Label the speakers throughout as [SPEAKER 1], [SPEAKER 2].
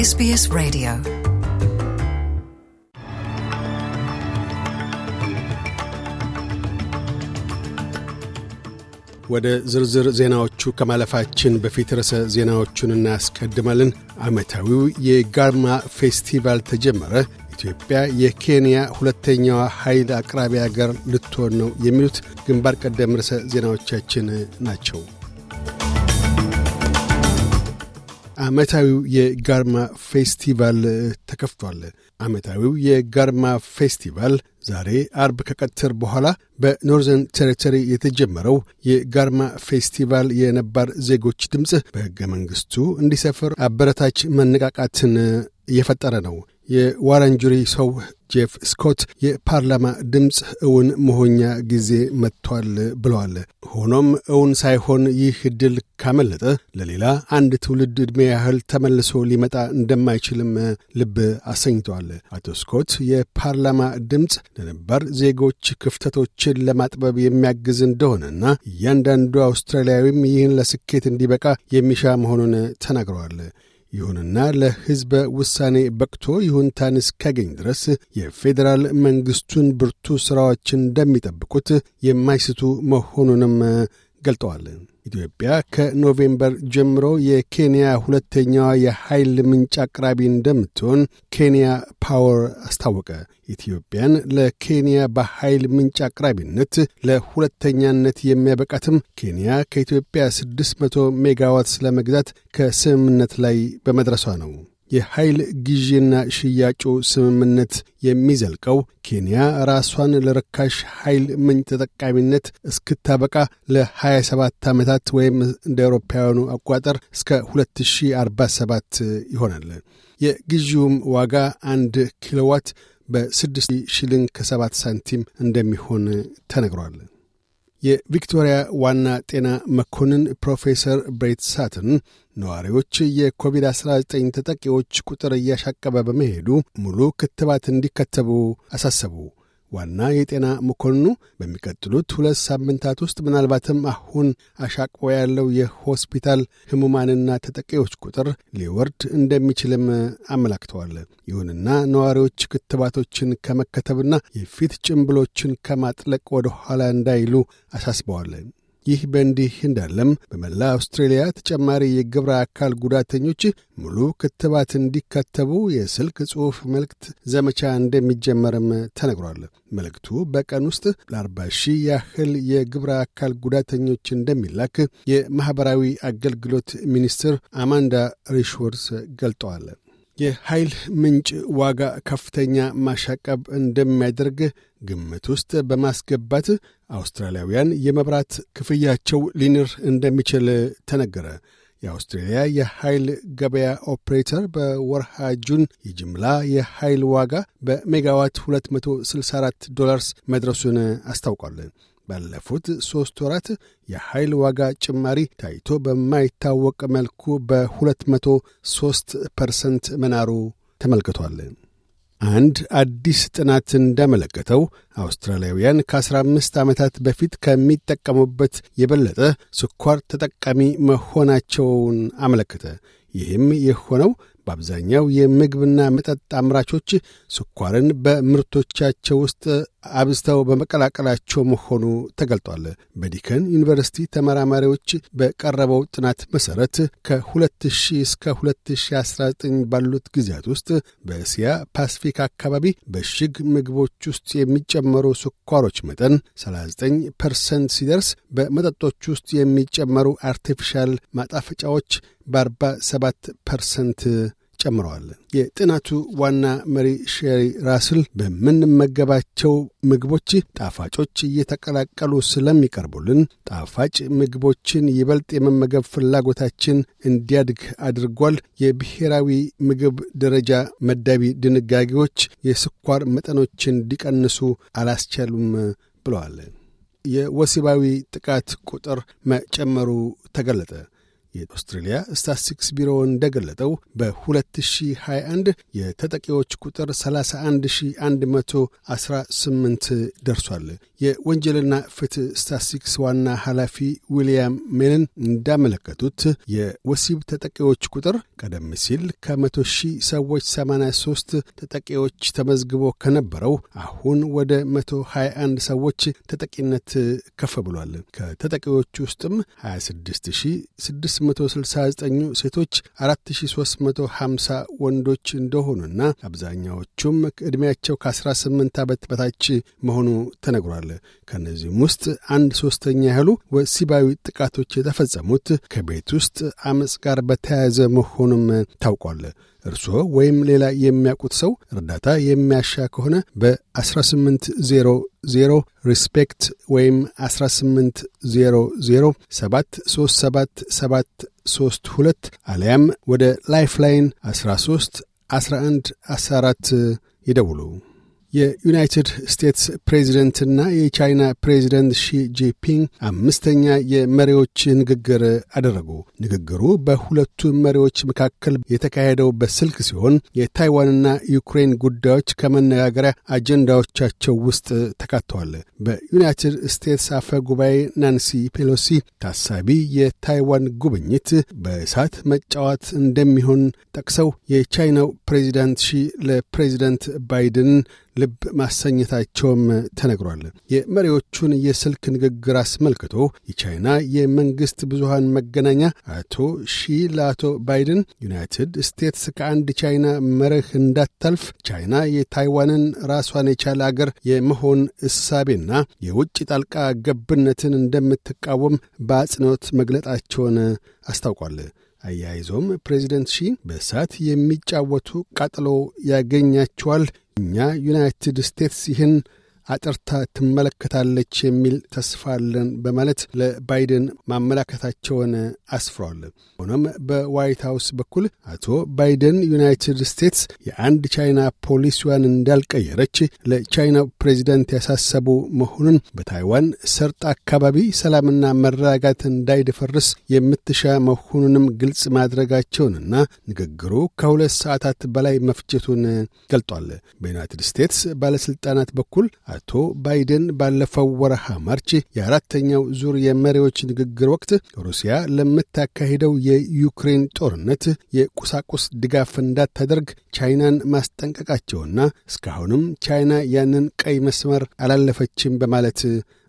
[SPEAKER 1] SBS Radio.
[SPEAKER 2] ወደ ዝርዝር ዜናዎቹ ከማለፋችን በፊት ርዕሰ ዜናዎቹን እናስቀድማለን። ዓመታዊው የጋርማ ፌስቲቫል ተጀመረ። ኢትዮጵያ የኬንያ ሁለተኛዋ ኃይል አቅራቢ አገር ልትሆን ነው። የሚሉት ግንባር ቀደም ርዕሰ ዜናዎቻችን ናቸው። ዓመታዊው የጋርማ ፌስቲቫል ተከፍቷል። ዓመታዊው የጋርማ ፌስቲቫል ዛሬ አርብ ከቀትር በኋላ በኖርዘርን ቴሪቶሪ የተጀመረው የጋርማ ፌስቲቫል የነባር ዜጎች ድምፅ በሕገ መንግሥቱ እንዲሰፍር አበረታች መነቃቃትን እየፈጠረ ነው። የዋራንጁሪ ሰው ጄፍ ስኮት የፓርላማ ድምፅ እውን መሆኛ ጊዜ መጥቷል ብለዋል። ሆኖም እውን ሳይሆን ይህ ዕድል ካመለጠ ለሌላ አንድ ትውልድ ዕድሜ ያህል ተመልሶ ሊመጣ እንደማይችልም ልብ አሰኝተዋል። አቶ ስኮት የፓርላማ ድምፅ ለነባር ዜጎች ክፍተቶችን ለማጥበብ የሚያግዝ እንደሆነና እያንዳንዱ አውስትራሊያዊም ይህን ለስኬት እንዲበቃ የሚሻ መሆኑን ተናግረዋል። ይሁንና ለሕዝበ ውሳኔ በቅቶ ይሁንታን እስካገኝ ድረስ የፌዴራል መንግሥቱን ብርቱ ሥራዎች እንደሚጠብቁት የማይስቱ መሆኑንም ገልጠዋል። ኢትዮጵያ ከኖቬምበር ጀምሮ የኬንያ ሁለተኛዋ የኃይል ምንጭ አቅራቢ እንደምትሆን ኬንያ ፓወር አስታወቀ። ኢትዮጵያን ለኬንያ በኃይል ምንጭ አቅራቢነት ለሁለተኛነት የሚያበቃትም ኬንያ ከኢትዮጵያ 600 ሜጋዋት ስለመግዛት ከስምምነት ላይ በመድረሷ ነው። የኃይል ግዢና ሽያጩ ስምምነት የሚዘልቀው ኬንያ ራሷን ለርካሽ ኃይል ምንጭ ተጠቃሚነት እስክታበቃ ለ27 ዓመታት ወይም እንደ አውሮፓውያኑ አቋጠር እስከ 2047 ይሆናል። የግዢውም ዋጋ አንድ ኪሎዋት በ6 ሺሊንግ ከ7 ሳንቲም እንደሚሆን ተነግሯል። የቪክቶሪያ ዋና ጤና መኮንን ፕሮፌሰር ብሬት ሳትን ነዋሪዎች የኮቪድ-19 ተጠቂዎች ቁጥር እያሻቀበ በመሄዱ ሙሉ ክትባት እንዲከተቡ አሳሰቡ። ዋና የጤና መኮንኑ በሚቀጥሉት ሁለት ሳምንታት ውስጥ ምናልባትም አሁን አሻቅቦ ያለው የሆስፒታል ህሙማንና ተጠቂዎች ቁጥር ሊወርድ እንደሚችልም አመላክተዋል። ይሁንና ነዋሪዎች ክትባቶችን ከመከተብና የፊት ጭንብሎችን ከማጥለቅ ወደ ኋላ እንዳይሉ አሳስበዋል። ይህ በእንዲህ እንዳለም በመላ አውስትሬልያ ተጨማሪ የግብረ አካል ጉዳተኞች ሙሉ ክትባት እንዲከተቡ የስልክ ጽሑፍ መልእክት ዘመቻ እንደሚጀመርም ተነግሯል። መልእክቱ በቀን ውስጥ ለአርባ ሺህ ያህል የግብረ አካል ጉዳተኞች እንደሚላክ የማኅበራዊ አገልግሎት ሚኒስትር አማንዳ ሪሽወርዝ ገልጠዋል። የኃይል ምንጭ ዋጋ ከፍተኛ ማሻቀብ እንደሚያደርግ ግምት ውስጥ በማስገባት አውስትራሊያውያን የመብራት ክፍያቸው ሊንር እንደሚችል ተነገረ። የአውስትሬልያ የኃይል ገበያ ኦፕሬተር በወርሃ June የጅምላ የኃይል ዋጋ በሜጋዋት 264 ዶላርስ መድረሱን አስታውቋል። ባለፉት ሦስት ወራት የኃይል ዋጋ ጭማሪ ታይቶ በማይታወቅ መልኩ በ203 ፐርሰንት መናሩ ተመልክቷል። አንድ አዲስ ጥናት እንዳመለከተው አውስትራሊያውያን ከ15 ዓመታት በፊት ከሚጠቀሙበት የበለጠ ስኳር ተጠቃሚ መሆናቸውን አመለከተ። ይህም የሆነው በአብዛኛው የምግብና መጠጥ አምራቾች ስኳርን በምርቶቻቸው ውስጥ አብዝተው በመቀላቀላቸው መሆኑ ተገልጧል። በዲከን ዩኒቨርሲቲ ተመራማሪዎች በቀረበው ጥናት መሠረት ከ2000 እስከ 2019 ባሉት ጊዜያት ውስጥ በእስያ ፓስፊክ አካባቢ በእሽግ ምግቦች ውስጥ የሚጨመሩ ስኳሮች መጠን 39 ፐርሰንት ሲደርስ በመጠጦች ውስጥ የሚጨመሩ አርቲፊሻል ማጣፈጫዎች በ47 ፐርሰንት ጨምረዋል። የጥናቱ ዋና መሪ ሼሪ ራስል በምንመገባቸው ምግቦች ጣፋጮች እየተቀላቀሉ ስለሚቀርቡልን ጣፋጭ ምግቦችን ይበልጥ የመመገብ ፍላጎታችን እንዲያድግ አድርጓል። የብሔራዊ ምግብ ደረጃ መዳቢ ድንጋጌዎች የስኳር መጠኖችን እንዲቀንሱ አላስቻሉም ብለዋል። የወሲባዊ ጥቃት ቁጥር መጨመሩ ተገለጠ። የአውስትሬልያ ስታትስቲክስ ቢሮ እንደገለጠው በ2021 የተጠቂዎች ቁጥር 31118 ደርሷል። የወንጀልና ፍትህ ስታትስቲክስ ዋና ኃላፊ ዊልያም ሜንን እንዳመለከቱት የወሲብ ተጠቂዎች ቁጥር ቀደም ሲል ከመቶ ሺህ ሰዎች 83 ተጠቂዎች ተመዝግቦ ከነበረው አሁን ወደ 121 ሰዎች ተጠቂነት ከፍ ብሏል። ከተጠቂዎች ውስጥም 26669 ሴቶች፣ 4350 ወንዶች እንደሆኑና አብዛኛዎቹም ዕድሜያቸው ከ18 ዓመት በታች መሆኑ ተነግሯል። ከእነዚህም ውስጥ አንድ ሦስተኛ ያህሉ ወሲባዊ ጥቃቶች የተፈጸሙት ከቤት ውስጥ አመፅ ጋር በተያያዘ መሆኑም ታውቋል። እርስዎ ወይም ሌላ የሚያውቁት ሰው እርዳታ የሚያሻ ከሆነ በ1800 RESPECT ወይም 1800 737 732 አሊያም ወደ Lifeline 13 11 14 ይደውሉ። የዩናይትድ ስቴትስ ፕሬዚደንትና የቻይና ፕሬዚደንት ሺ ጂፒንግ አምስተኛ የመሪዎች ንግግር አደረጉ። ንግግሩ በሁለቱ መሪዎች መካከል የተካሄደው በስልክ ሲሆን የታይዋንና ዩክሬን ጉዳዮች ከመነጋገሪያ አጀንዳዎቻቸው ውስጥ ተካተዋል። በዩናይትድ ስቴትስ አፈ ጉባኤ ናንሲ ፔሎሲ ታሳቢ የታይዋን ጉብኝት በእሳት መጫወት እንደሚሆን ጠቅሰው የቻይናው ፕሬዚዳንት ሺ ለፕሬዚዳንት ባይደን ልብ ማሰኘታቸውም ተነግሯል። የመሪዎቹን የስልክ ንግግር አስመልክቶ የቻይና የመንግሥት ብዙሃን መገናኛ አቶ ሺ ለአቶ ባይደን ዩናይትድ ስቴትስ ከአንድ ቻይና መርህ እንዳታልፍ ቻይና የታይዋንን ራሷን የቻለ አገር የመሆን እሳቤና የውጭ ጣልቃ ገብነትን እንደምትቃወም በአጽንኦት መግለጣቸውን አስታውቋል። አያይዞም ፕሬዚደንት ሺ በእሳት የሚጫወቱ ቃጥሎ ያገኛቸዋል እኛ ዩናይትድ ስቴትስ ይህን አጥርታ ትመለከታለች የሚል ተስፋ አለን በማለት ለባይደን ማመላከታቸውን አስፍረዋል። ሆኖም በዋይት ሀውስ በኩል አቶ ባይደን ዩናይትድ ስቴትስ የአንድ ቻይና ፖሊሲዋን እንዳልቀየረች ለቻይናው ፕሬዚዳንት ያሳሰቡ መሆኑን በታይዋን ሰርጥ አካባቢ ሰላምና መረጋጋት እንዳይደፈርስ የምትሻ መሆኑንም ግልጽ ማድረጋቸውንና ንግግሩ ከሁለት ሰዓታት በላይ መፍጀቱን ገልጧል። በዩናይትድ ስቴትስ ባለሥልጣናት በኩል አቶ ባይደን ባለፈው ወረሃ ማርች የአራተኛው ዙር የመሪዎች ንግግር ወቅት ሩሲያ ለምታካሂደው የዩክሬን ጦርነት የቁሳቁስ ድጋፍ እንዳታደርግ ቻይናን ማስጠንቀቃቸውና እስካሁንም ቻይና ያንን ቀይ መስመር አላለፈችም በማለት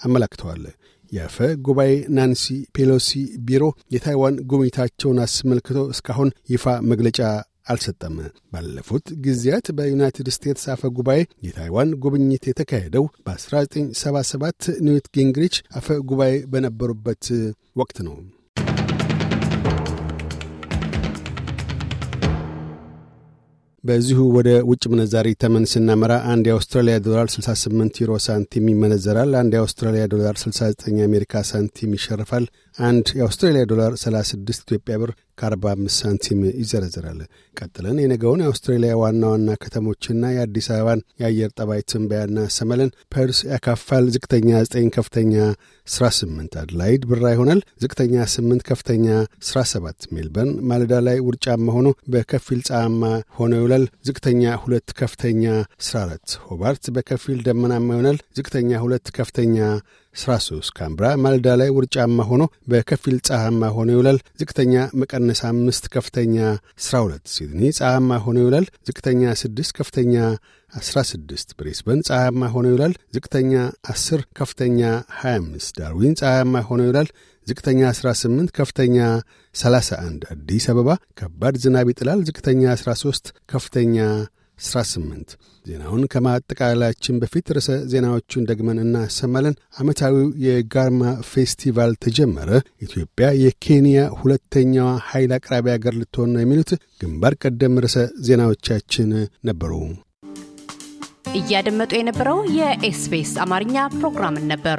[SPEAKER 2] አመላክተዋል። የአፈ ጉባኤ ናንሲ ፔሎሲ ቢሮ የታይዋን ጉብኝታቸውን አስመልክቶ እስካሁን ይፋ መግለጫ አልሰጠም። ባለፉት ጊዜያት በዩናይትድ ስቴትስ አፈ ጉባኤ የታይዋን ጉብኝት የተካሄደው በ1977 ኒውት ጊንግሪች አፈ ጉባኤ በነበሩበት ወቅት ነው። በዚሁ ወደ ውጭ ምንዛሪ ተመን ስናመራ አንድ የአውስትራሊያ ዶላር 68 ዩሮ ሳንቲም ይመነዘራል። አንድ የአውስትራሊያ ዶላር 69 የአሜሪካ ሳንቲም ይሸርፋል። አንድ የአውስትራሊያ ዶላር 36 ኢትዮጵያ ብር ከ45 ሳንቲም ይዘረዝራል። ቀጥለን የነገውን የአውስትሬሊያ ዋና ዋና ከተሞችና የአዲስ አበባን የአየር ጠባይ ትንበያ እናሰማለን። ፐርስ ያካፋል። ዝቅተኛ 9፣ ከፍተኛ 18። አድላይድ ብራ ይሆናል። ዝቅተኛ 8፣ ከፍተኛ 17። ሜልበርን ማለዳ ላይ ውርጫማ ሆኖ በከፊል ፀሐያማ ሆኖ ይውላል። ዝቅተኛ 2፣ ከፍተኛ 14። ሆባርት በከፊል ደመናማ ይሆናል። ዝቅተኛ 2፣ ከፍተኛ 13 ካንብራ ማለዳ ላይ ውርጫማ ሆኖ በከፊል ፀሐያማ ሆኖ ይውላል። ዝቅተኛ መቀነስ አምስት ከፍተኛ 12 ሲድኒ ፀሐያማ ሆኖ ይውላል። ዝቅተኛ 6 ከፍተኛ 16 ብሪስበን ፀሐያማ ሆኖ ይውላል። ዝቅተኛ 10 ከፍተኛ 25 ዳርዊን ፀሐያማ ሆኖ ይውላል። ዝቅተኛ 18 ከፍተኛ 31 አዲስ አበባ ከባድ ዝናብ ይጥላል። ዝቅተኛ 13 ከፍተኛ 18 ዜናውን ከማጠቃላችን በፊት ርዕሰ ዜናዎቹን ደግመን እናሰማለን። ዓመታዊው የጋርማ ፌስቲቫል ተጀመረ። ኢትዮጵያ የኬንያ ሁለተኛዋ ኃይል አቅራቢ አገር ልትሆን ነው። የሚሉት ግንባር ቀደም ርዕሰ ዜናዎቻችን ነበሩ።
[SPEAKER 1] እያደመጡ የነበረው የ SBS አማርኛ ፕሮግራምን ነበር።